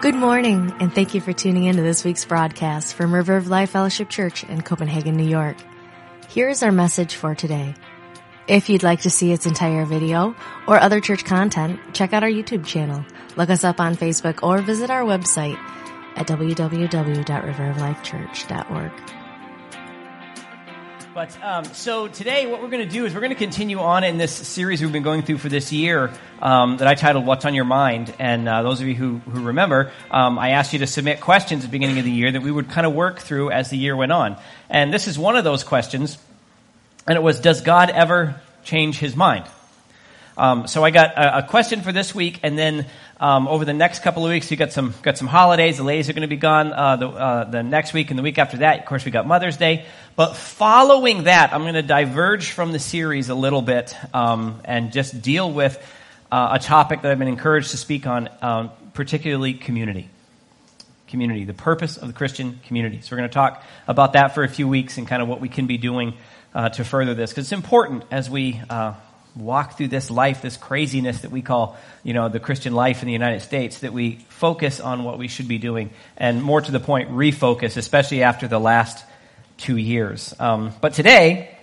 Good morning, and thank you for tuning in to this week's broadcast from River of Life Fellowship Church in Copenhagen, New York. Here's our message for today. If you'd like to see its entire video or other church content, check out our YouTube channel, look us up on Facebook, or visit our website at www.riveroflifechurch.org. But um, so today, what we're going to do is we're going to continue on in this series we've been going through for this year um, that I titled "What's on Your Mind." And uh, those of you who, who remember, um, I asked you to submit questions at the beginning of the year that we would kind of work through as the year went on. And this is one of those questions, and it was, "Does God ever change His mind?" Um, so I got a, a, question for this week, and then um, over the next couple of weeks, we got some got some holidays. The ladies are going to be gone uh, the, uh, the next week, and the week after that, of course, we got Mother's Day. But following that, I'm going to diverge from the series a little bit um, and just deal with uh, a topic that I've been encouraged to speak on, um, particularly community. Community, the purpose of the Christian community. So we're going to talk about that for a few weeks and kind of what we can be doing uh, to further this because it's important as we uh, walk through this life, this craziness that we call, you know, the Christian life in the United States, that we focus on what we should be doing, and more to the point, refocus, especially after the last two years. Um, but today,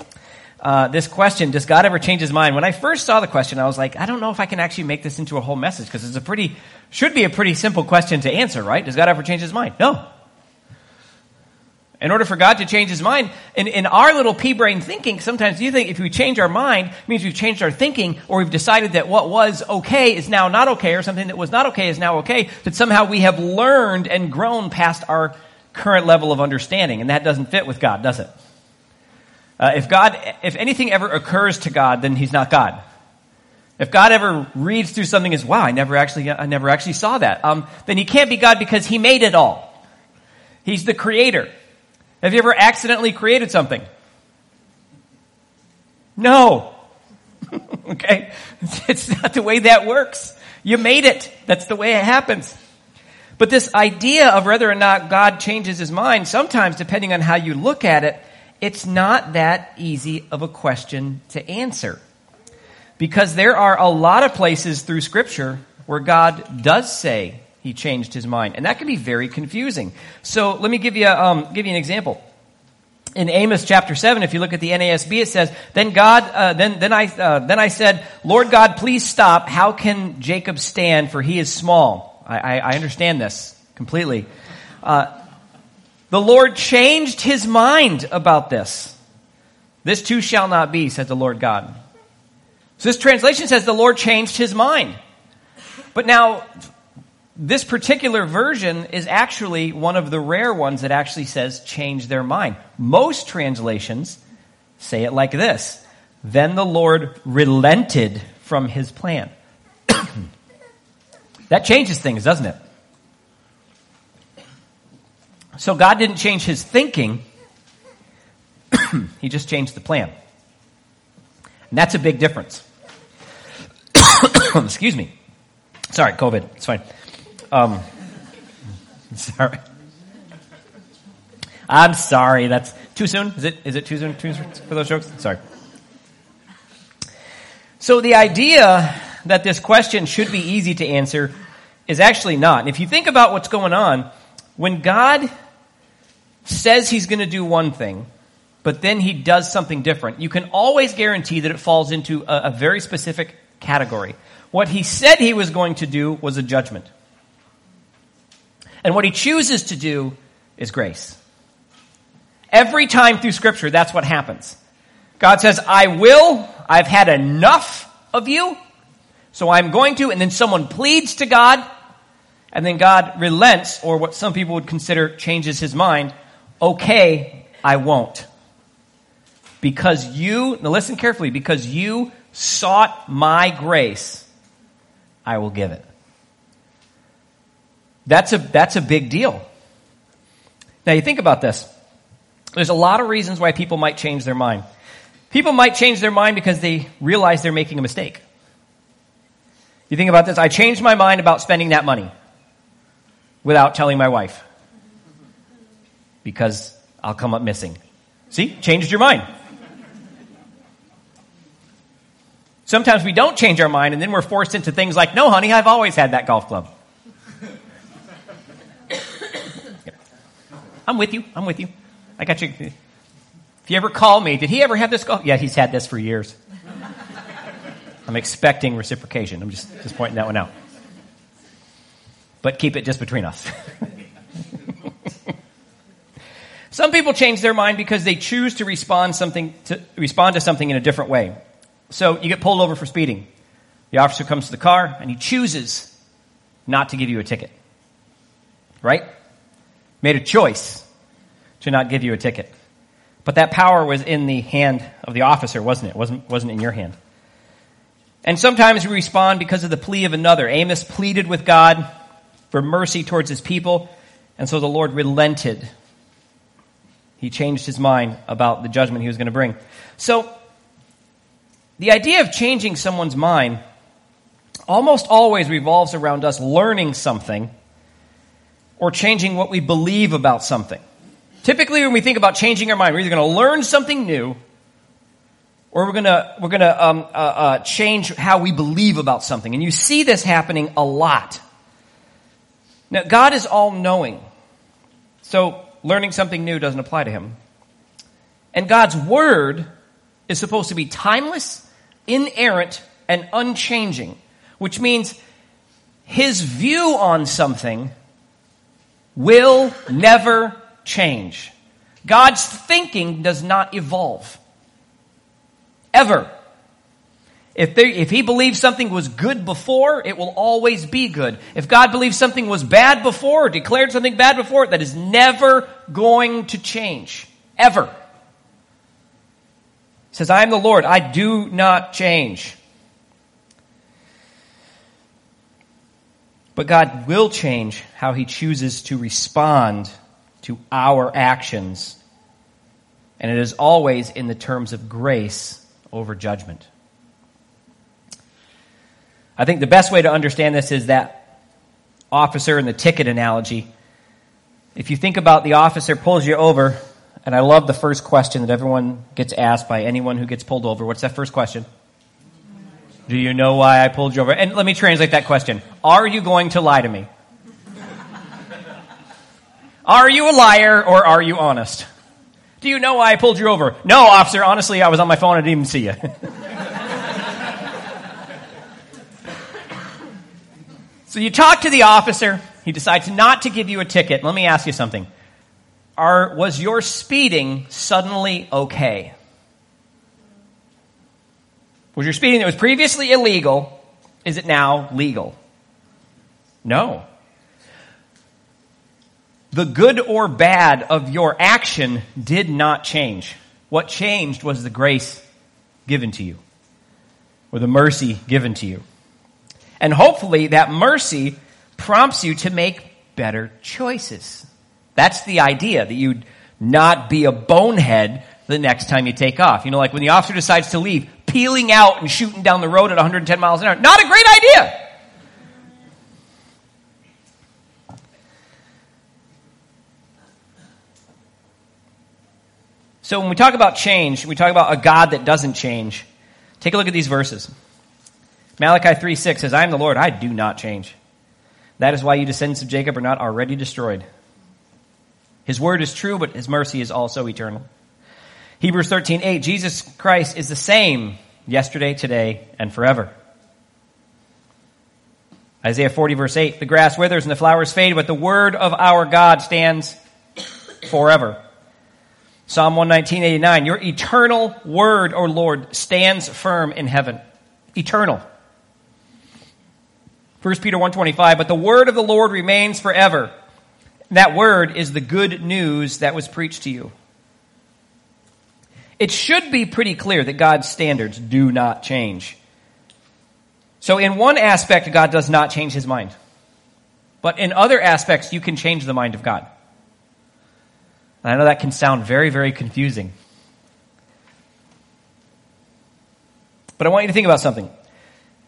uh, this question, does God ever change his mind? When I first saw the question, I was like, I don't know if I can actually make this into a whole message, because it's a pretty, should be a pretty simple question to answer, right? Does God ever change his mind? No. In order for God to change his mind, in, in our little pea brain thinking, sometimes you think if we change our mind, means we've changed our thinking, or we've decided that what was okay is now not okay, or something that was not okay is now okay, that somehow we have learned and grown past our current level of understanding. And that doesn't fit with God, does it? Uh, if God, if anything ever occurs to God, then he's not God. If God ever reads through something as, wow, I never actually, I never actually saw that, um, then he can't be God because he made it all. He's the creator. Have you ever accidentally created something? No. okay? It's not the way that works. You made it. That's the way it happens. But this idea of whether or not God changes his mind, sometimes depending on how you look at it, it's not that easy of a question to answer. Because there are a lot of places through scripture where God does say he changed his mind. And that can be very confusing. So let me give you, um, give you an example. In Amos chapter 7, if you look at the NASB, it says, Then God, uh, then, then I, uh, then I said, Lord God, please stop. How can Jacob stand? For he is small. I, I, I understand this completely. Uh, the Lord changed his mind about this. This too shall not be, said the Lord God. So this translation says the Lord changed his mind. But now, this particular version is actually one of the rare ones that actually says change their mind. Most translations say it like this Then the Lord relented from his plan. that changes things, doesn't it? So God didn't change his thinking, he just changed the plan. And that's a big difference. Excuse me. Sorry, COVID. It's fine. Um, sorry. I'm sorry. That's too soon. Is it? Is it too soon, too soon for those jokes? Sorry. So the idea that this question should be easy to answer is actually not. And if you think about what's going on, when God says He's going to do one thing, but then He does something different, you can always guarantee that it falls into a, a very specific category. What He said He was going to do was a judgment. And what he chooses to do is grace. Every time through scripture, that's what happens. God says, I will, I've had enough of you, so I'm going to, and then someone pleads to God, and then God relents, or what some people would consider changes his mind. Okay, I won't. Because you, now listen carefully, because you sought my grace, I will give it. That's a, that's a big deal. Now you think about this. There's a lot of reasons why people might change their mind. People might change their mind because they realize they're making a mistake. You think about this. I changed my mind about spending that money without telling my wife because I'll come up missing. See? Changed your mind. Sometimes we don't change our mind and then we're forced into things like, no, honey, I've always had that golf club. I'm with you. I'm with you. I got you. If you ever call me, did he ever have this call? Yeah, he's had this for years. I'm expecting reciprocation. I'm just, just pointing that one out. But keep it just between us. Some people change their mind because they choose to respond something to respond to something in a different way. So you get pulled over for speeding. The officer comes to the car and he chooses not to give you a ticket. Right? Made a choice to not give you a ticket. But that power was in the hand of the officer, wasn't it? Wasn't wasn't in your hand. And sometimes we respond because of the plea of another. Amos pleaded with God for mercy towards his people, and so the Lord relented he changed his mind about the judgment he was going to bring. So, the idea of changing someone's mind almost always revolves around us learning something or changing what we believe about something. Typically, when we think about changing our mind, we're either going to learn something new or we're going to, we're going to um, uh, uh, change how we believe about something. And you see this happening a lot. Now, God is all knowing. So, learning something new doesn't apply to him. And God's word is supposed to be timeless, inerrant, and unchanging, which means his view on something will never change. God's thinking does not evolve. Ever. If, if he believes something was good before, it will always be good. If God believes something was bad before, or declared something bad before, that is never going to change. Ever. He says, I am the Lord. I do not change. But God will change how he chooses to respond to our actions. And it is always in the terms of grace over judgment. I think the best way to understand this is that officer and the ticket analogy. If you think about the officer pulls you over, and I love the first question that everyone gets asked by anyone who gets pulled over. What's that first question? Do you know why I pulled you over? And let me translate that question. Are you going to lie to me? Are you a liar or are you honest? Do you know why I pulled you over? No, officer, honestly, I was on my phone. I didn't even see you. So you talk to the officer. He decides not to give you a ticket. Let me ask you something. Are, was your speeding suddenly okay? Was your speeding that was previously illegal, is it now legal? No. The good or bad of your action did not change. What changed was the grace given to you, or the mercy given to you. And hopefully that mercy prompts you to make better choices. That's the idea, that you'd not be a bonehead the next time you take off. You know, like when the officer decides to leave, peeling out and shooting down the road at 110 miles an hour. Not a great idea! So when we talk about change, we talk about a God that doesn't change. Take a look at these verses. Malachi 3 6 says, I am the Lord, I do not change. That is why you descendants of Jacob are not already destroyed. His word is true, but his mercy is also eternal. Hebrews 13 8, Jesus Christ is the same yesterday, today, and forever. Isaiah 40 verse 8, the grass withers and the flowers fade, but the word of our God stands forever. Psalm 119, 89, your eternal word, O Lord, stands firm in heaven. Eternal. 1 Peter 125, but the word of the Lord remains forever. That word is the good news that was preached to you. It should be pretty clear that God's standards do not change. So in one aspect, God does not change his mind. But in other aspects, you can change the mind of God. And I know that can sound very, very confusing. But I want you to think about something.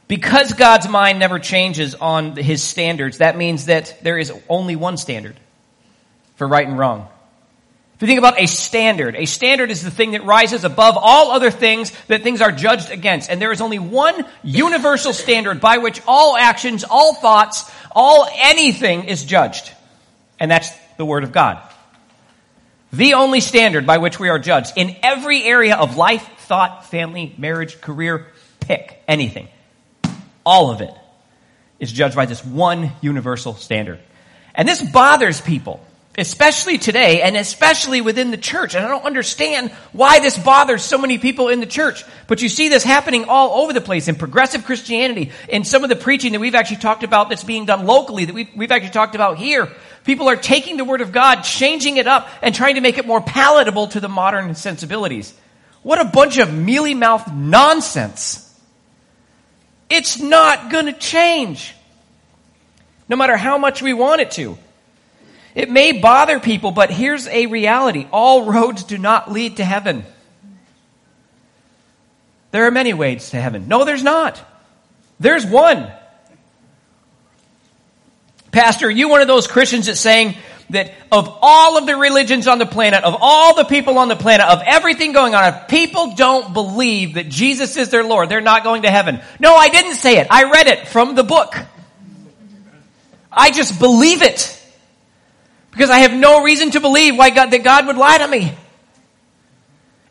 Because God's mind never changes on his standards, that means that there is only one standard for right and wrong. If you think about a standard, a standard is the thing that rises above all other things that things are judged against. And there is only one universal standard by which all actions, all thoughts, all anything is judged. And that's the Word of God. The only standard by which we are judged in every area of life, thought, family, marriage, career, pick anything. All of it is judged by this one universal standard. And this bothers people, especially today and especially within the church. And I don't understand why this bothers so many people in the church. But you see this happening all over the place in progressive Christianity, in some of the preaching that we've actually talked about that's being done locally, that we've, we've actually talked about here. People are taking the Word of God, changing it up, and trying to make it more palatable to the modern sensibilities. What a bunch of mealy mouthed nonsense. It's not going to change. No matter how much we want it to. It may bother people, but here's a reality. All roads do not lead to heaven. There are many ways to heaven. No, there's not. There's one. Pastor, are you one of those Christians that's saying that of all of the religions on the planet, of all the people on the planet, of everything going on, if people don't believe that Jesus is their Lord, they're not going to heaven. No, I didn't say it. I read it from the book. I just believe it. Because I have no reason to believe why God, that God would lie to me.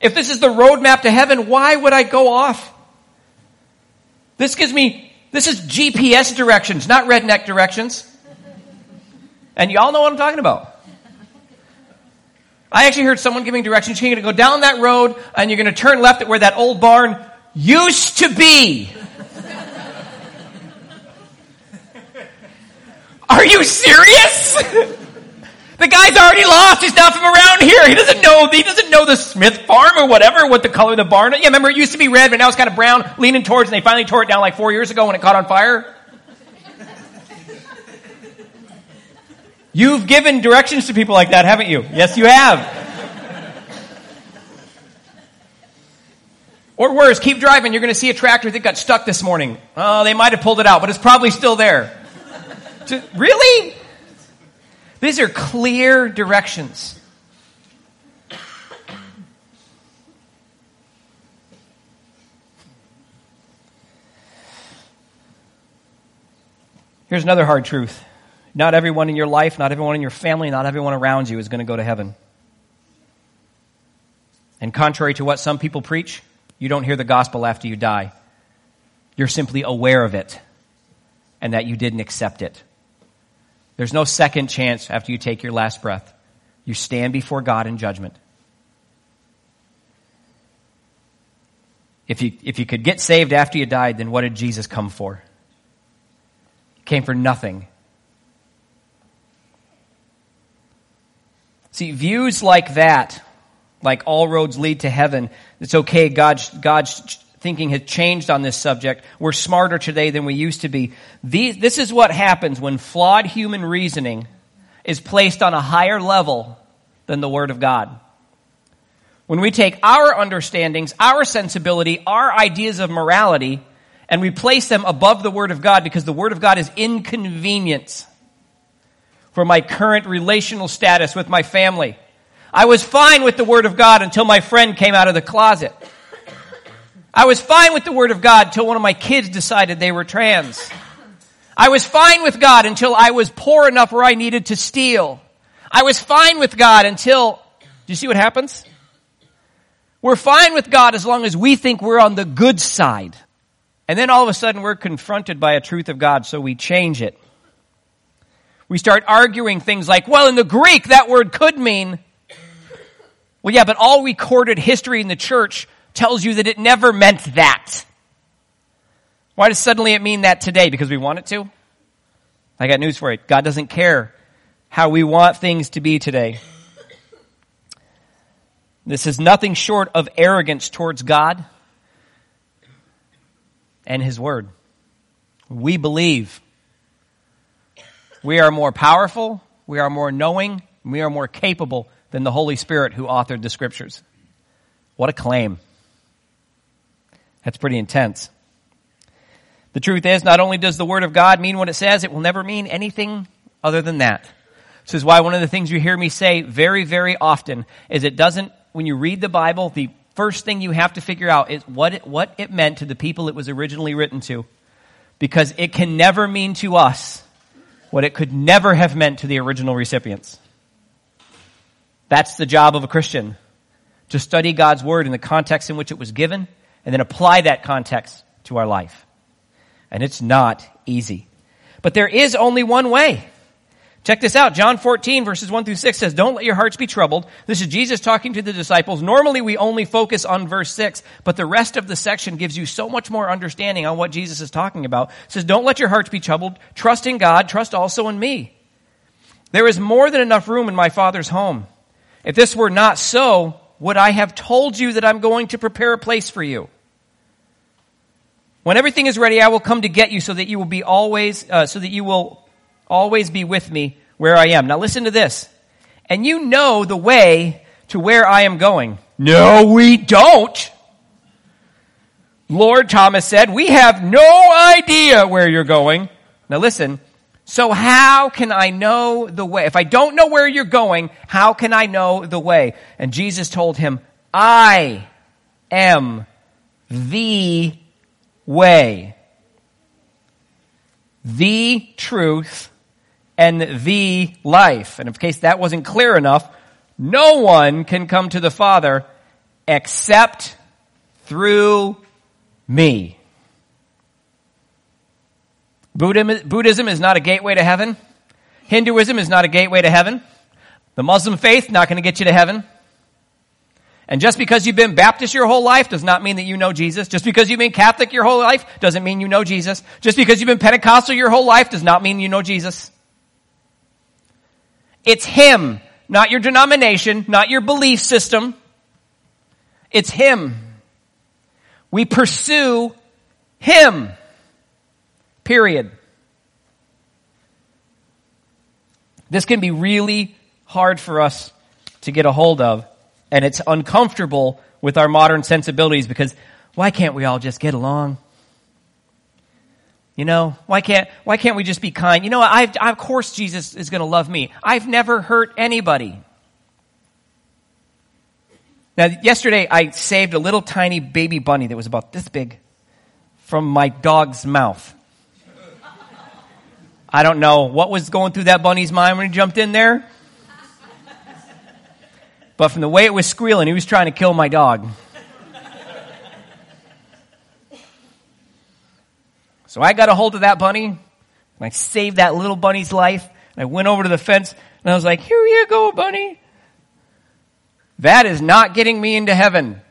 If this is the roadmap to heaven, why would I go off? This gives me, this is GPS directions, not redneck directions. And y'all know what I'm talking about. I actually heard someone giving directions. You're going to go down that road and you're going to turn left at where that old barn used to be. Are you serious? the guy's already lost. He's not from around here. He doesn't know. He doesn't know the Smith farm or whatever. What the color of the barn? Yeah, remember it used to be red, but now it's kind of brown, leaning towards. And they finally tore it down like four years ago when it caught on fire. You've given directions to people like that, haven't you? Yes, you have. Or worse, keep driving. You're going to see a tractor that got stuck this morning. Oh, they might have pulled it out, but it's probably still there. really? These are clear directions. Here's another hard truth. Not everyone in your life, not everyone in your family, not everyone around you is going to go to heaven. And contrary to what some people preach, you don't hear the gospel after you die. You're simply aware of it and that you didn't accept it. There's no second chance after you take your last breath. You stand before God in judgment. If you, if you could get saved after you died, then what did Jesus come for? He came for nothing See, views like that, like all roads lead to heaven, it's okay, God's, God's thinking has changed on this subject. We're smarter today than we used to be. These, this is what happens when flawed human reasoning is placed on a higher level than the Word of God. When we take our understandings, our sensibility, our ideas of morality, and we place them above the Word of God because the Word of God is inconvenient for my current relational status with my family. I was fine with the Word of God until my friend came out of the closet. I was fine with the Word of God until one of my kids decided they were trans. I was fine with God until I was poor enough where I needed to steal. I was fine with God until, do you see what happens? We're fine with God as long as we think we're on the good side. And then all of a sudden we're confronted by a truth of God, so we change it. We start arguing things like, well, in the Greek, that word could mean. Well, yeah, but all recorded history in the church tells you that it never meant that. Why does suddenly it mean that today? Because we want it to? I got news for you. God doesn't care how we want things to be today. This is nothing short of arrogance towards God and His Word. We believe we are more powerful, we are more knowing, we are more capable than the Holy Spirit who authored the scriptures. What a claim. That's pretty intense. The truth is, not only does the Word of God mean what it says, it will never mean anything other than that. This is why one of the things you hear me say very, very often is it doesn't, when you read the Bible, the first thing you have to figure out is what it, what it meant to the people it was originally written to. Because it can never mean to us what it could never have meant to the original recipients. That's the job of a Christian. To study God's Word in the context in which it was given and then apply that context to our life. And it's not easy. But there is only one way. Check this out. John 14 verses 1 through 6 says, Don't let your hearts be troubled. This is Jesus talking to the disciples. Normally we only focus on verse 6, but the rest of the section gives you so much more understanding on what Jesus is talking about. It says, Don't let your hearts be troubled. Trust in God. Trust also in me. There is more than enough room in my Father's home. If this were not so, would I have told you that I'm going to prepare a place for you? When everything is ready, I will come to get you so that you will be always, uh, so that you will always be with me where I am. Now listen to this. And you know the way to where I am going. No, we don't. Lord, Thomas said, we have no idea where you're going. Now listen. So how can I know the way? If I don't know where you're going, how can I know the way? And Jesus told him, I am the way, the truth, and the life. And in case that wasn't clear enough, no one can come to the Father except through me. Buddhism is not a gateway to heaven. Hinduism is not a gateway to heaven. The Muslim faith not going to get you to heaven. And just because you've been Baptist your whole life does not mean that you know Jesus. Just because you've been Catholic your whole life doesn't mean you know Jesus. Just because you've been Pentecostal your whole life does not mean you know Jesus. It's Him, not your denomination, not your belief system. It's Him. We pursue Him. Period. This can be really hard for us to get a hold of, and it's uncomfortable with our modern sensibilities because why can't we all just get along? You know, why can't, why can't we just be kind? You know, I've, of course Jesus is going to love me. I've never hurt anybody. Now, yesterday I saved a little tiny baby bunny that was about this big from my dog's mouth. I don't know what was going through that bunny's mind when he jumped in there. But from the way it was squealing, he was trying to kill my dog. So I got a hold of that bunny, and I saved that little bunny's life, and I went over to the fence, and I was like, here you go, bunny. That is not getting me into heaven.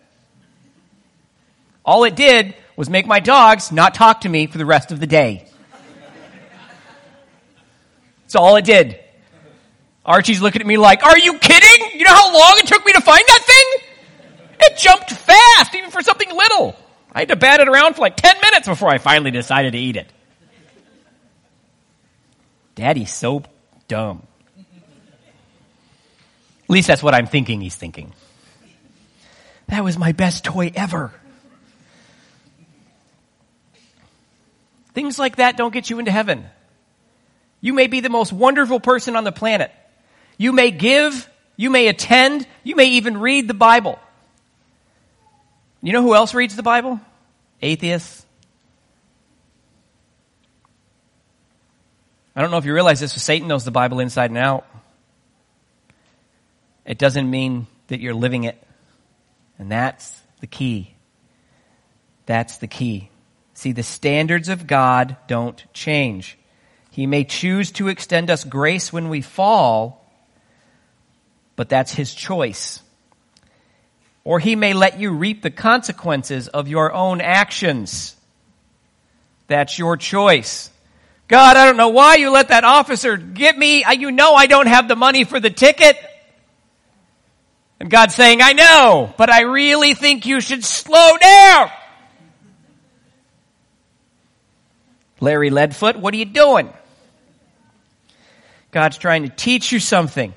All it did was make my dogs not talk to me for the rest of the day. That's all it did. Archie's looking at me like, are you kidding? You know how long it took me to find that thing? It jumped fast, even for something little. I had to bat it around for like 10 minutes before I finally decided to eat it. Daddy's so dumb. At least that's what I'm thinking he's thinking. That was my best toy ever. Things like that don't get you into heaven. You may be the most wonderful person on the planet. You may give, you may attend, you may even read the Bible. You know who else reads the Bible? Atheists. I don't know if you realize this, but Satan knows the Bible inside and out. It doesn't mean that you're living it. And that's the key. That's the key. See, the standards of God don't change. He may choose to extend us grace when we fall, but that's His choice or he may let you reap the consequences of your own actions. That's your choice. God, I don't know why you let that officer get me. You know I don't have the money for the ticket. And God's saying, I know, but I really think you should slow down. Larry Leadfoot, what are you doing? God's trying to teach you something.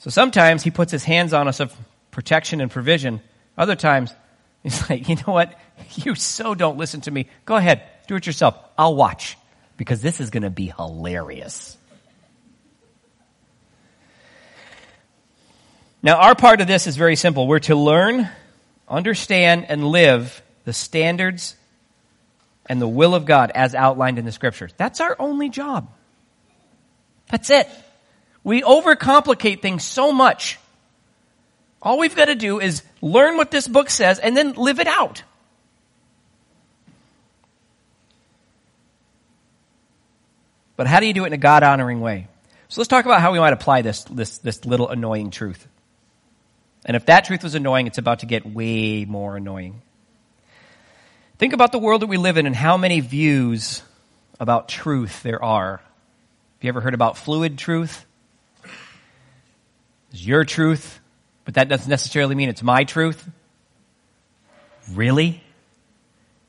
So sometimes he puts his hands on us of protection and provision. Other times, he's like, you know what? You so don't listen to me. Go ahead, do it yourself. I'll watch because this is going to be hilarious. Now, our part of this is very simple. We're to learn, understand, and live the standards and the will of God as outlined in the scriptures. That's our only job. That's it. We overcomplicate things so much. All we've got to do is learn what this book says and then live it out. But how do you do it in a God honoring way? So let's talk about how we might apply this, this, this little annoying truth. And if that truth was annoying, it's about to get way more annoying. Think about the world that we live in and how many views about truth there are. Have you ever heard about fluid truth? It's your truth, but that doesn't necessarily mean it's my truth. Really?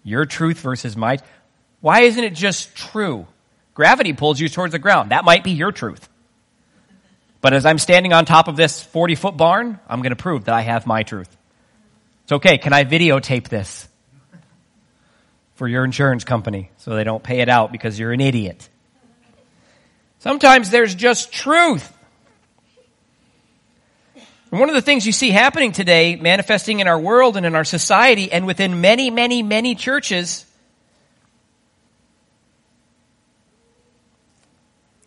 Your truth versus my. Why isn't it just true? Gravity pulls you towards the ground. That might be your truth. But as I'm standing on top of this 40 foot barn, I'm going to prove that I have my truth. It's okay. Can I videotape this for your insurance company so they don't pay it out because you're an idiot? Sometimes there's just truth. And one of the things you see happening today, manifesting in our world and in our society and within many, many, many churches,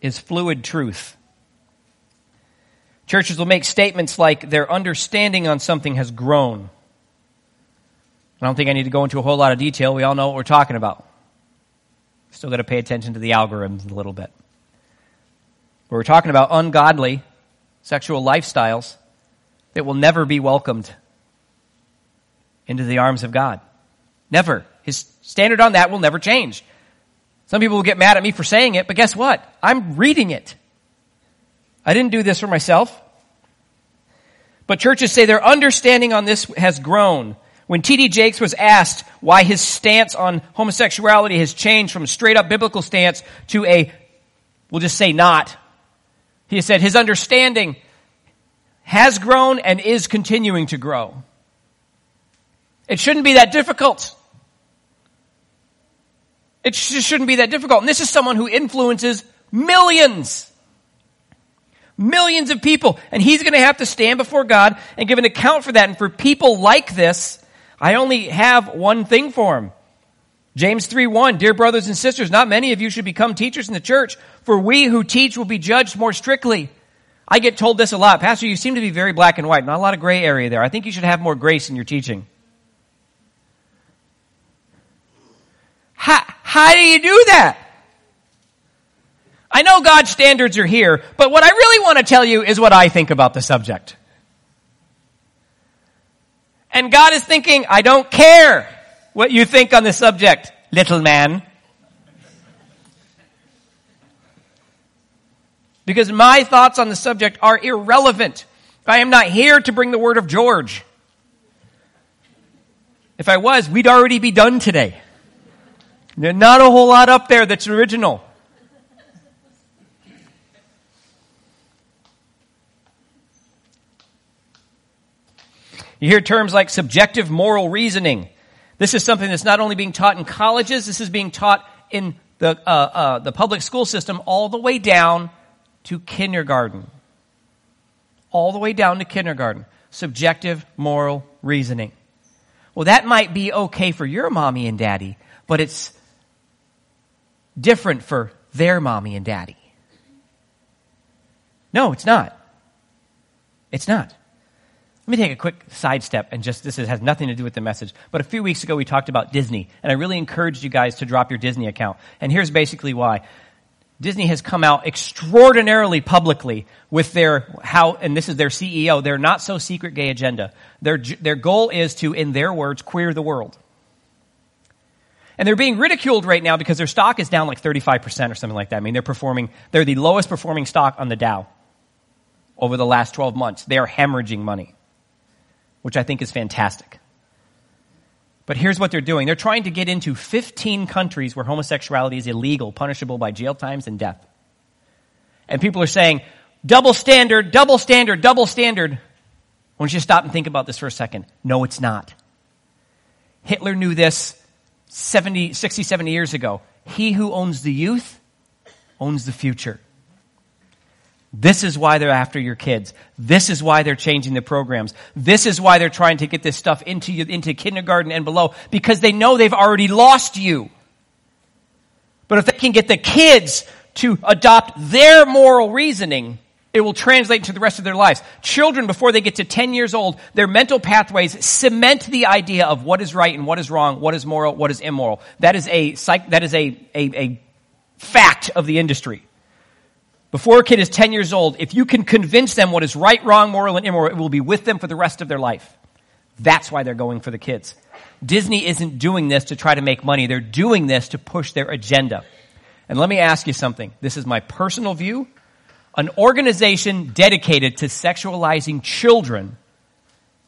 is fluid truth. Churches will make statements like their understanding on something has grown. I don't think I need to go into a whole lot of detail. We all know what we're talking about. Still got to pay attention to the algorithms a little bit. But we're talking about ungodly sexual lifestyles that will never be welcomed into the arms of God. Never. His standard on that will never change. Some people will get mad at me for saying it, but guess what? I'm reading it. I didn't do this for myself. But churches say their understanding on this has grown. When T.D. Jakes was asked why his stance on homosexuality has changed from a straight up biblical stance to a, we'll just say not, he said his understanding has grown and is continuing to grow. It shouldn't be that difficult. It just shouldn't be that difficult. And this is someone who influences millions. Millions of people. And he's going to have to stand before God and give an account for that. And for people like this, I only have one thing for him. James 3 1, dear brothers and sisters, not many of you should become teachers in the church, for we who teach will be judged more strictly. I get told this a lot. Pastor, you seem to be very black and white. Not a lot of gray area there. I think you should have more grace in your teaching. How, how do you do that? I know God's standards are here, but what I really want to tell you is what I think about the subject. And God is thinking, I don't care what you think on the subject, little man. Because my thoughts on the subject are irrelevant. I am not here to bring the word of George. If I was, we'd already be done today. There's Not a whole lot up there that's original. You hear terms like subjective moral reasoning. This is something that's not only being taught in colleges, this is being taught in the, uh, uh, the public school system all the way down to kindergarten. All the way down to kindergarten. Subjective moral reasoning. Well, that might be okay for your mommy and daddy, but it's different for their mommy and daddy. No, it's not. It's not. Let me take a quick sidestep and just, this has nothing to do with the message. But a few weeks ago we talked about Disney, and I really encouraged you guys to drop your Disney account. And here's basically why. Disney has come out extraordinarily publicly with their how, and this is their CEO, their not so secret gay agenda. Their, their goal is to, in their words, queer the world. And they're being ridiculed right now because their stock is down like 35% or something like that. I mean, they're performing, they're the lowest performing stock on the Dow over the last 12 months. They are hemorrhaging money which I think is fantastic. But here's what they're doing. They're trying to get into 15 countries where homosexuality is illegal, punishable by jail times and death. And people are saying, double standard, double standard, double standard. I want you stop and think about this for a second. No, it's not. Hitler knew this 70, 60, 70 years ago. He who owns the youth owns the future. This is why they're after your kids. This is why they're changing the programs. This is why they're trying to get this stuff into you, into kindergarten and below because they know they've already lost you. But if they can get the kids to adopt their moral reasoning, it will translate into the rest of their lives. Children, before they get to 10 years old, their mental pathways cement the idea of what is right and what is wrong, what is moral, what is immoral. That is a, psych, that is a, a, a fact of the industry. Before a kid is 10 years old, if you can convince them what is right, wrong, moral, and immoral, it will be with them for the rest of their life. That's why they're going for the kids. Disney isn't doing this to try to make money. They're doing this to push their agenda. And let me ask you something. This is my personal view. An organization dedicated to sexualizing children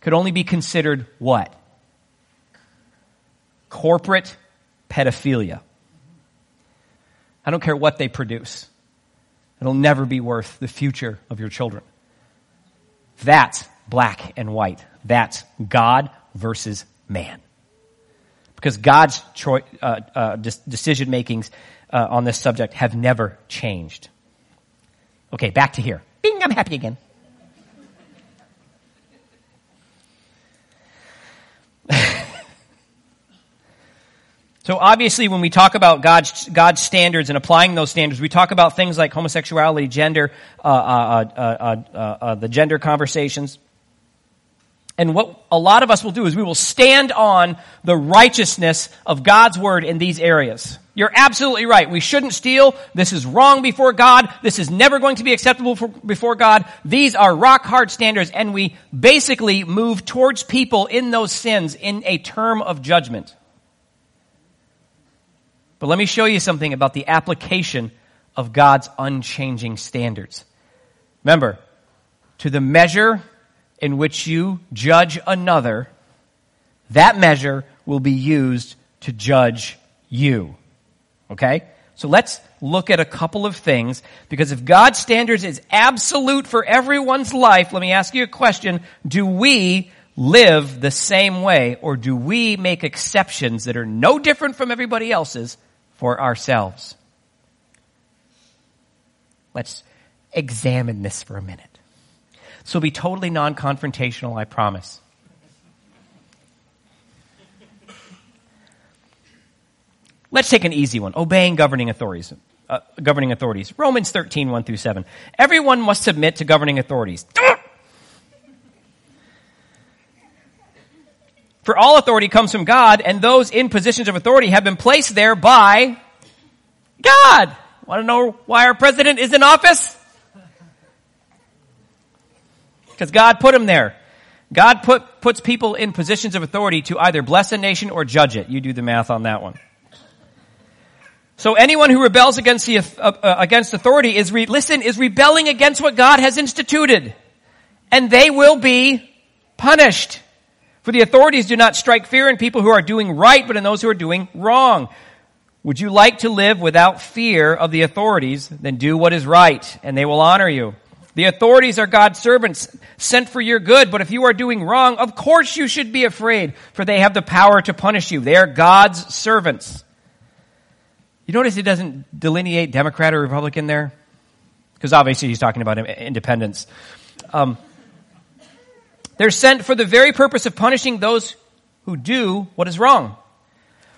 could only be considered what? Corporate pedophilia. I don't care what they produce. It'll never be worth the future of your children. That's black and white. That's God versus man. Because God's uh, uh, decision makings uh, on this subject have never changed. Okay, back to here. Bing, I'm happy again. so obviously, when we talk about God's, God's standards and applying those standards, we talk about things like homosexuality, gender, uh, uh, uh, the gender conversations. And what a lot of us will do is we will stand on the righteousness of God's word in these areas. You're absolutely right. We shouldn't steal. This is wrong before God. This is never going to be acceptable for, before God. These are rock hard standards and we basically move towards people in those sins in a term of judgment. But let me show you something about the application of God's unchanging standards. Remember, to the measure in which you judge another, that measure will be used to judge you. Okay? So let's look at a couple of things because if God's standards is absolute for everyone's life, let me ask you a question. Do we live the same way or do we make exceptions that are no different from everybody else's for ourselves? Let's examine this for a minute. So be totally non-confrontational, I promise. Let's take an easy one. Obeying governing authorities. Uh, governing authorities. Romans 13, 1 through 7. Everyone must submit to governing authorities. For all authority comes from God, and those in positions of authority have been placed there by God. Want to know why our president is in office? Because God put him there. God put, puts people in positions of authority to either bless a nation or judge it. You do the math on that one. So anyone who rebels against the, uh, against authority is, re- listen, is rebelling against what God has instituted. And they will be punished. For the authorities do not strike fear in people who are doing right, but in those who are doing wrong. Would you like to live without fear of the authorities? Then do what is right, and they will honor you. The authorities are God's servants sent for your good, but if you are doing wrong, of course you should be afraid, for they have the power to punish you. They are God's servants. You notice he doesn't delineate Democrat or Republican there? Because obviously he's talking about independents. Um, they're sent for the very purpose of punishing those who do what is wrong.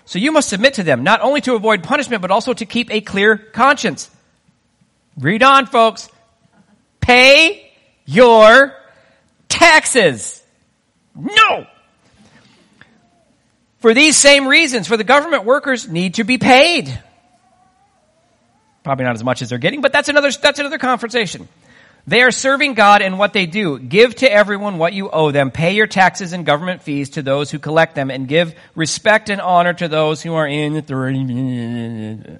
So you must submit to them, not only to avoid punishment, but also to keep a clear conscience. Read on, folks. Pay your taxes. No! For these same reasons, for the government workers need to be paid. Probably not as much as they're getting, but that's another, that's another conversation. They are serving God in what they do. Give to everyone what you owe them. Pay your taxes and government fees to those who collect them and give respect and honor to those who are in authority.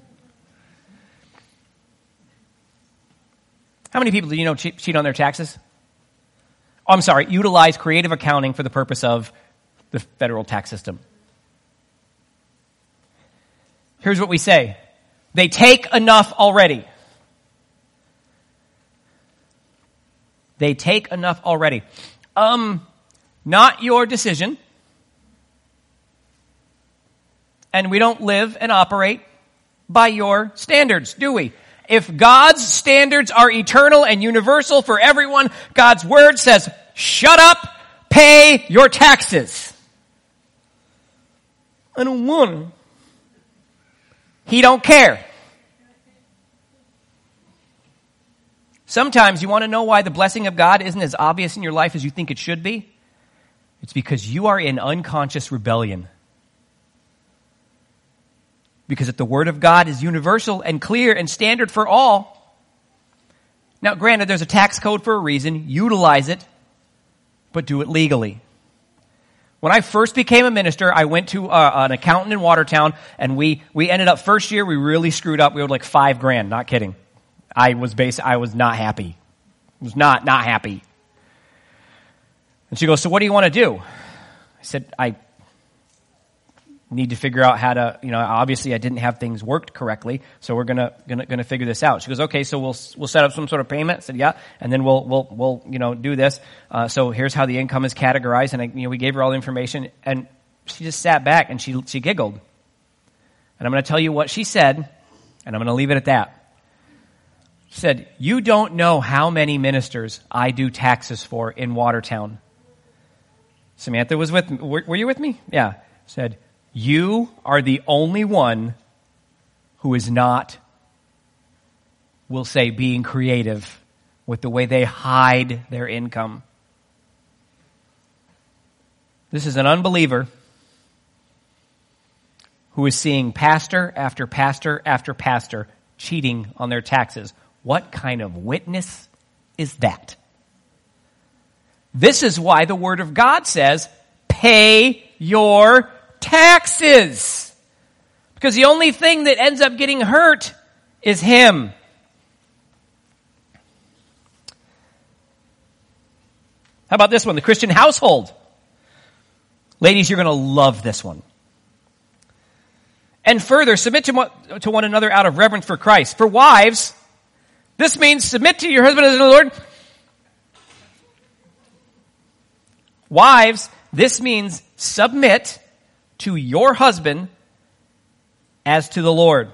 How many people do you know cheat, cheat on their taxes? Oh, I'm sorry, utilize creative accounting for the purpose of the federal tax system. Here's what we say. They take enough already. They take enough already. Um, not your decision. And we don't live and operate by your standards, do we? If God's standards are eternal and universal for everyone, God's word says, shut up, pay your taxes. I don't want. He don't care. Sometimes you want to know why the blessing of God isn't as obvious in your life as you think it should be? It's because you are in unconscious rebellion. Because if the Word of God is universal and clear and standard for all, now granted, there's a tax code for a reason, utilize it, but do it legally. When I first became a minister, I went to uh, an accountant in Watertown, and we we ended up first year we really screwed up. We owed like five grand. Not kidding. I was base. I was not happy. I was not not happy. And she goes, "So what do you want to do?" I said, "I need to figure out how to, you know, obviously I didn't have things worked correctly, so we're gonna, gonna, gonna figure this out. She goes, okay, so we'll, we'll set up some sort of payment. I said, yeah, and then we'll, we'll, we'll, you know, do this. Uh, so here's how the income is categorized, and I, you know, we gave her all the information, and she just sat back and she, she giggled. And I'm gonna tell you what she said, and I'm gonna leave it at that. Said, you don't know how many ministers I do taxes for in Watertown. Samantha was with me. Were, were you with me? Yeah. Said, you are the only one who is not, we'll say, being creative with the way they hide their income. This is an unbeliever who is seeing pastor after pastor after pastor cheating on their taxes. What kind of witness is that? This is why the Word of God says, pay your taxes. Because the only thing that ends up getting hurt is him. How about this one? The Christian household. Ladies, you're going to love this one. And further, submit to one, another out of reverence for Christ. For wives, this means submit to your husband as to the Lord. Wives, this means submit to your husband as to the Lord.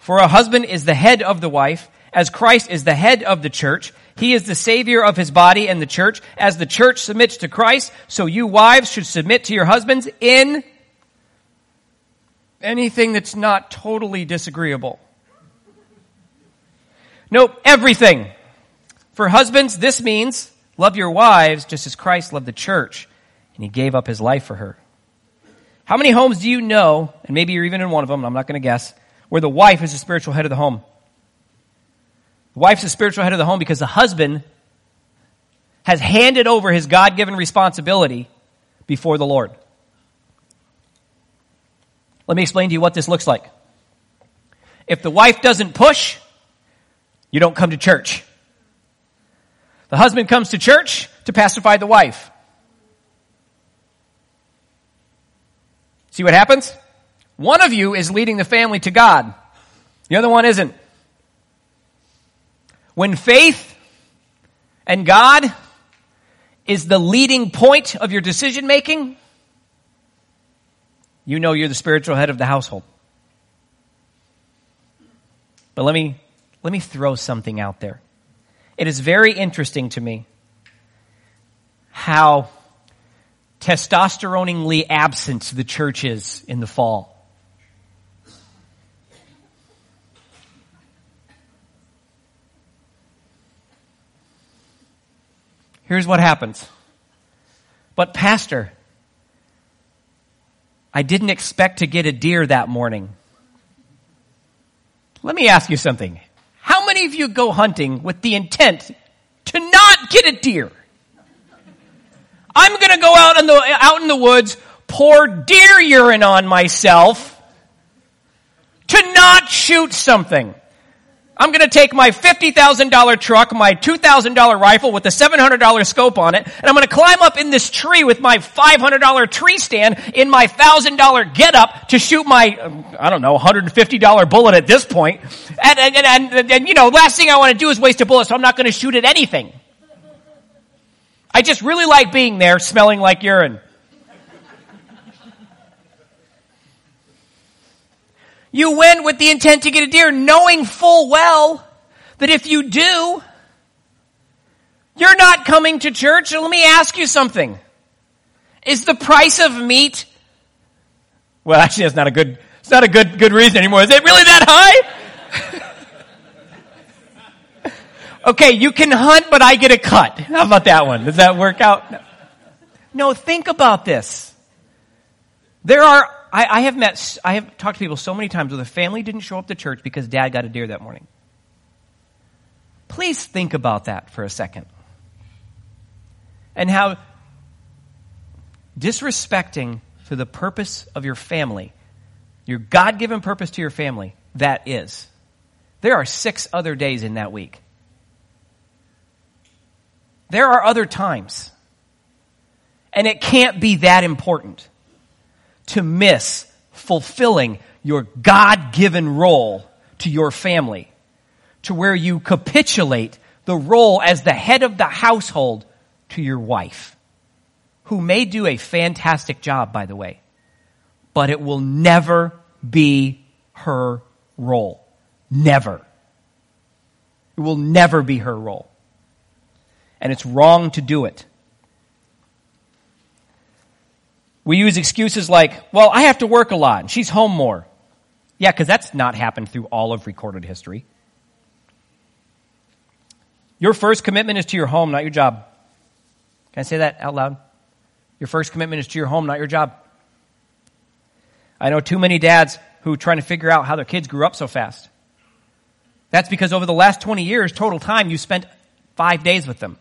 For a husband is the head of the wife, as Christ is the head of the church. He is the savior of his body and the church. As the church submits to Christ, so you wives should submit to your husbands in anything that's not totally disagreeable. Nope, everything. For husbands, this means love your wives just as Christ loved the church and he gave up his life for her. How many homes do you know, and maybe you're even in one of them, I'm not going to guess, where the wife is the spiritual head of the home? The wife's the spiritual head of the home because the husband has handed over his God given responsibility before the Lord. Let me explain to you what this looks like. If the wife doesn't push, you don't come to church. The husband comes to church to pacify the wife. See what happens? One of you is leading the family to God. The other one isn't. When faith and God is the leading point of your decision making, you know you're the spiritual head of the household. But let me, let me throw something out there. It is very interesting to me how testosteroningly absent the church is in the fall. Here's what happens. But pastor, I didn't expect to get a deer that morning. Let me ask you something. Many of you go hunting with the intent to not get a deer? I'm going to go out in the out in the woods, pour deer urine on myself to not shoot something. I'm going to take my $50,000 truck, my $2,000 rifle with a $700 scope on it, and I'm going to climb up in this tree with my $500 tree stand in my $1,000 get up to shoot my, um, I don't know, $150 bullet at this point. And, and, and, and, and you know, last thing I want to do is waste a bullet, so I'm not going to shoot at anything. I just really like being there smelling like urine. You went with the intent to get a deer, knowing full well that if you do, you're not coming to church. let me ask you something. Is the price of meat, well, actually, that's not a good, it's not a good, good reason anymore. Is it really that high? Okay, you can hunt, but I get a cut. How about that one? Does that work out? No, think about this. There are, I, I have met, I have talked to people so many times where the family didn't show up to church because dad got a deer that morning. Please think about that for a second. And how disrespecting to the purpose of your family, your God given purpose to your family, that is. There are six other days in that week. There are other times. And it can't be that important to miss fulfilling your God given role to your family, to where you capitulate the role as the head of the household to your wife, who may do a fantastic job, by the way, but it will never be her role. Never. It will never be her role. And it's wrong to do it. We use excuses like, well, I have to work a lot and she's home more. Yeah, because that's not happened through all of recorded history. Your first commitment is to your home, not your job. Can I say that out loud? Your first commitment is to your home, not your job. I know too many dads who are trying to figure out how their kids grew up so fast. That's because over the last 20 years, total time, you spent five days with them.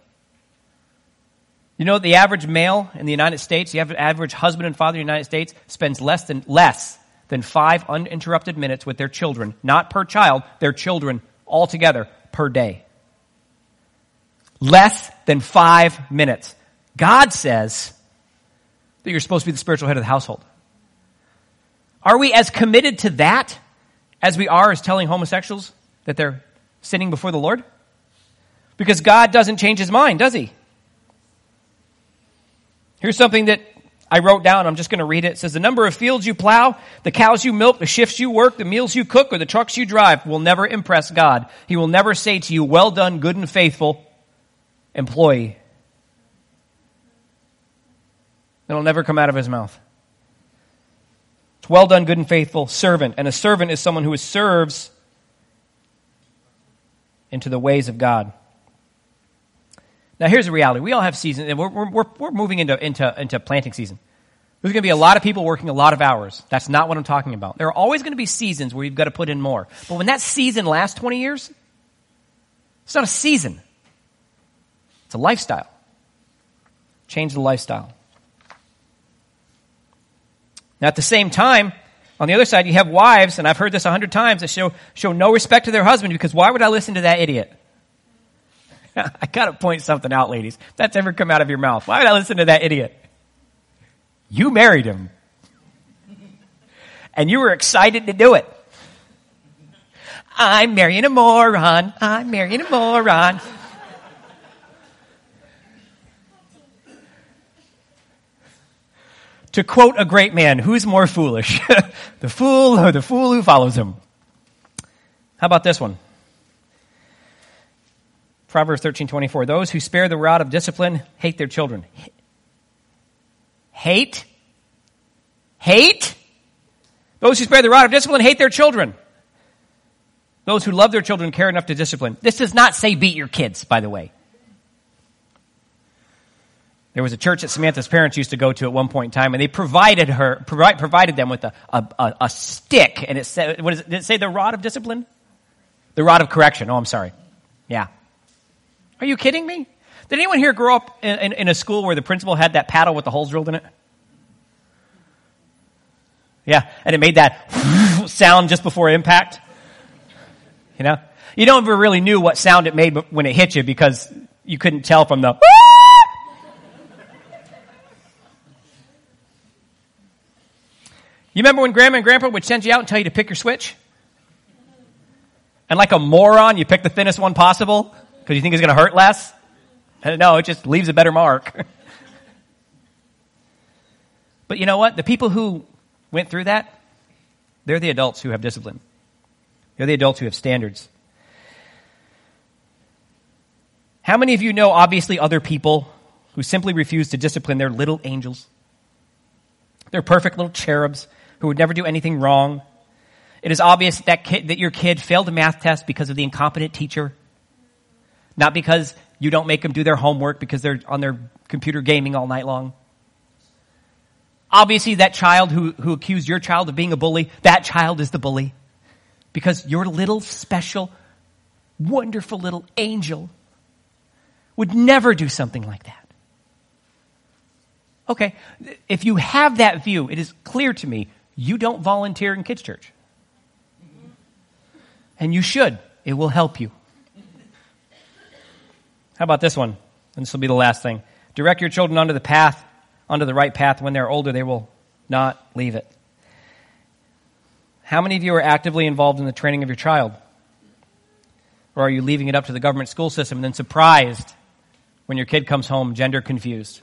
You know, the average male in the United States, the average husband and father in the United States spends less than, less than five uninterrupted minutes with their children, not per child, their children altogether per day. Less than five minutes. God says that you're supposed to be the spiritual head of the household. Are we as committed to that as we are as telling homosexuals that they're sinning before the Lord? Because God doesn't change his mind, does he? Here's something that I wrote down. I'm just going to read it. It says, The number of fields you plow, the cows you milk, the shifts you work, the meals you cook, or the trucks you drive will never impress God. He will never say to you, Well done, good and faithful employee. It'll never come out of his mouth. It's well done, good and faithful servant. And a servant is someone who serves into the ways of God. Now, here's the reality. We all have seasons, and we're, we're, we're moving into, into, into planting season. There's going to be a lot of people working a lot of hours. That's not what I'm talking about. There are always going to be seasons where you've got to put in more. But when that season lasts 20 years, it's not a season. It's a lifestyle. Change the lifestyle. Now, at the same time, on the other side, you have wives, and I've heard this a hundred times, that show, show no respect to their husband because why would I listen to that idiot? I gotta point something out, ladies. If that's ever come out of your mouth. Why would I listen to that idiot? You married him. And you were excited to do it. I'm marrying a moron. I'm marrying a moron. To quote a great man, who's more foolish? the fool or the fool who follows him? How about this one? Proverbs 13, 24. Those who spare the rod of discipline hate their children. Hate? Hate? Those who spare the rod of discipline hate their children. Those who love their children care enough to discipline. This does not say beat your kids, by the way. There was a church that Samantha's parents used to go to at one point in time, and they provided her provide, provided them with a, a, a, stick, and it said, what is it, did it say the rod of discipline? The rod of correction. Oh, I'm sorry. Yeah. Are you kidding me? Did anyone here grow up in, in, in a school where the principal had that paddle with the holes drilled in it? Yeah, and it made that sound just before impact. You know, you never really knew what sound it made when it hit you because you couldn't tell from the You remember when grandma and grandpa would send you out and tell you to pick your switch? And like a moron, you pick the thinnest one possible because you think it's going to hurt less? Uh, no, it just leaves a better mark. but you know what? The people who went through that, they're the adults who have discipline. They're the adults who have standards. How many of you know, obviously, other people who simply refuse to discipline their little angels? They're perfect little cherubs who would never do anything wrong. It is obvious that, kid, that your kid failed a math test because of the incompetent teacher. Not because you don't make them do their homework because they're on their computer gaming all night long. Obviously, that child who, who accused your child of being a bully, that child is the bully. Because your little special, wonderful little angel would never do something like that. Okay, if you have that view, it is clear to me you don't volunteer in kids' church. And you should. It will help you. How about this one? And this will be the last thing. Direct your children onto the path, onto the right path. When they're older, they will not leave it. How many of you are actively involved in the training of your child? Or are you leaving it up to the government school system and then surprised when your kid comes home gender confused?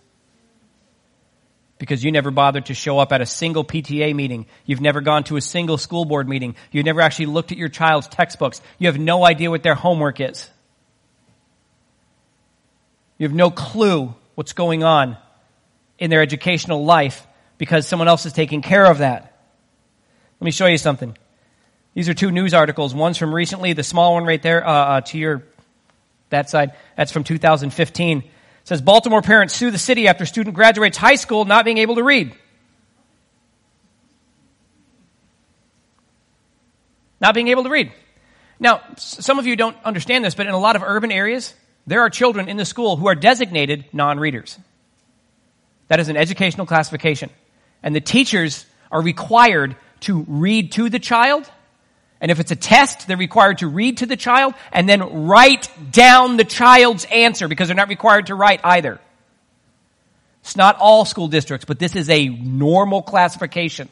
Because you never bothered to show up at a single PTA meeting. You've never gone to a single school board meeting. You've never actually looked at your child's textbooks. You have no idea what their homework is. You have no clue what's going on in their educational life because someone else is taking care of that. Let me show you something. These are two news articles. One's from recently, the small one right there uh, uh, to your that side. That's from 2015. It says Baltimore parents sue the city after student graduates high school not being able to read. Not being able to read. Now, some of you don't understand this, but in a lot of urban areas, there are children in the school who are designated non readers. That is an educational classification. And the teachers are required to read to the child. And if it's a test, they're required to read to the child and then write down the child's answer because they're not required to write either. It's not all school districts, but this is a normal classification.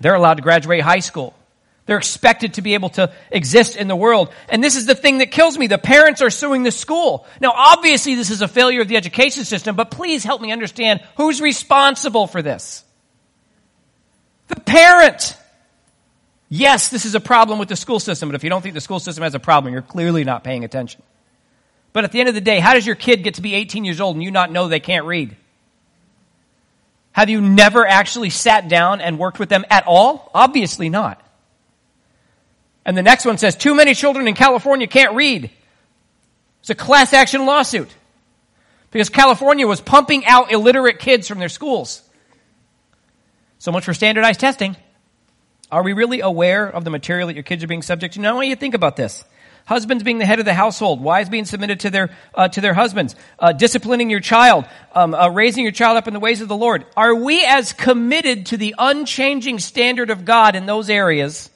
They're allowed to graduate high school. They're expected to be able to exist in the world. And this is the thing that kills me. The parents are suing the school. Now, obviously, this is a failure of the education system, but please help me understand who's responsible for this. The parent. Yes, this is a problem with the school system, but if you don't think the school system has a problem, you're clearly not paying attention. But at the end of the day, how does your kid get to be 18 years old and you not know they can't read? Have you never actually sat down and worked with them at all? Obviously not. And the next one says, too many children in California can't read. It's a class action lawsuit. Because California was pumping out illiterate kids from their schools. So much for standardized testing. Are we really aware of the material that your kids are being subject to? Now, I want you to think about this. Husbands being the head of the household, wives being submitted to their uh, to their husbands, uh, disciplining your child, um, uh, raising your child up in the ways of the Lord. Are we as committed to the unchanging standard of God in those areas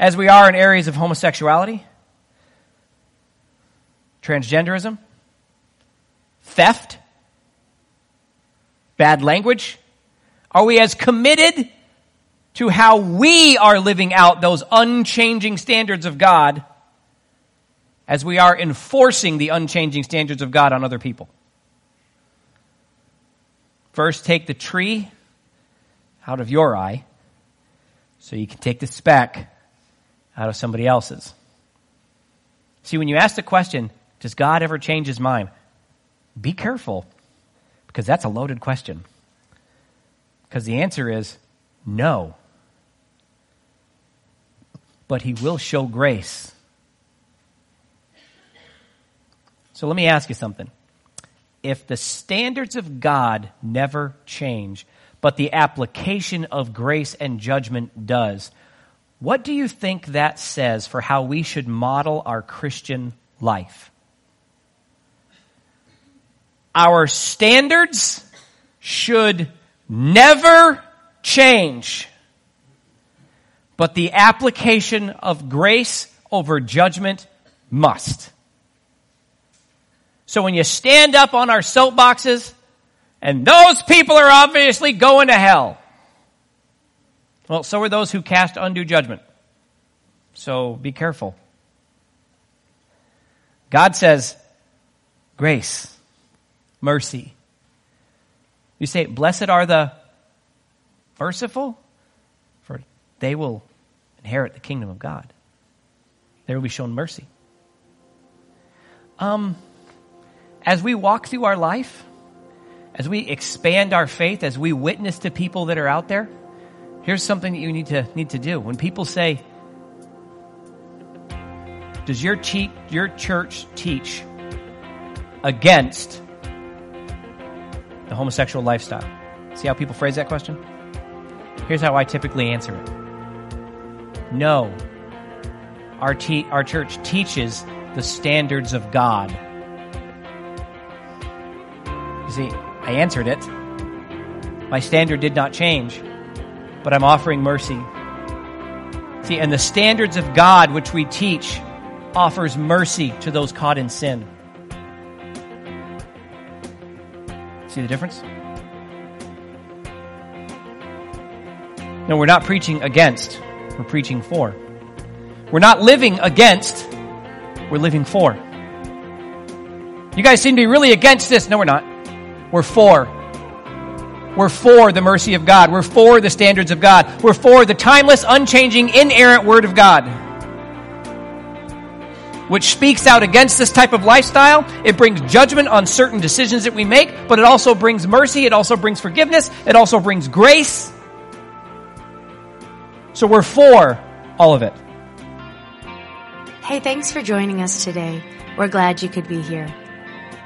as we are in areas of homosexuality, transgenderism, theft, bad language? Are we as committed to how we are living out those unchanging standards of God as we are enforcing the unchanging standards of God on other people? First, take the tree out of your eye so you can take the speck out of somebody else's. See, when you ask the question, does God ever change his mind? Be careful, because that's a loaded question. Because the answer is no. But he will show grace. So let me ask you something. If the standards of God never change, but the application of grace and judgment does, what do you think that says for how we should model our Christian life? Our standards should never change, but the application of grace over judgment must. So when you stand up on our soapboxes, and those people are obviously going to hell. Well, so are those who cast undue judgment. So be careful. God says grace, mercy. You say, Blessed are the merciful, for they will inherit the kingdom of God. They will be shown mercy. Um, as we walk through our life, as we expand our faith, as we witness to people that are out there, Here's something that you need to need to do. When people say, does your, your church teach against the homosexual lifestyle? See how people phrase that question? Here's how I typically answer it No. Our, te- our church teaches the standards of God. You see, I answered it. My standard did not change, but I'm offering mercy. See, and the standards of God which we teach offers mercy to those caught in sin. See the difference? No, we're not preaching against, we're preaching for. We're not living against, we're living for. You guys seem to be really against this. No, we're not. We're for. We're for the mercy of God. We're for the standards of God. We're for the timeless, unchanging, inerrant Word of God. Which speaks out against this type of lifestyle. It brings judgment on certain decisions that we make, but it also brings mercy. It also brings forgiveness. It also brings grace. So we're for all of it. Hey, thanks for joining us today. We're glad you could be here.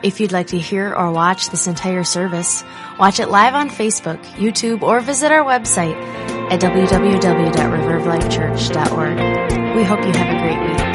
If you'd like to hear or watch this entire service, watch it live on Facebook, YouTube, or visit our website at www.riveroflifechurch.org. We hope you have a great week.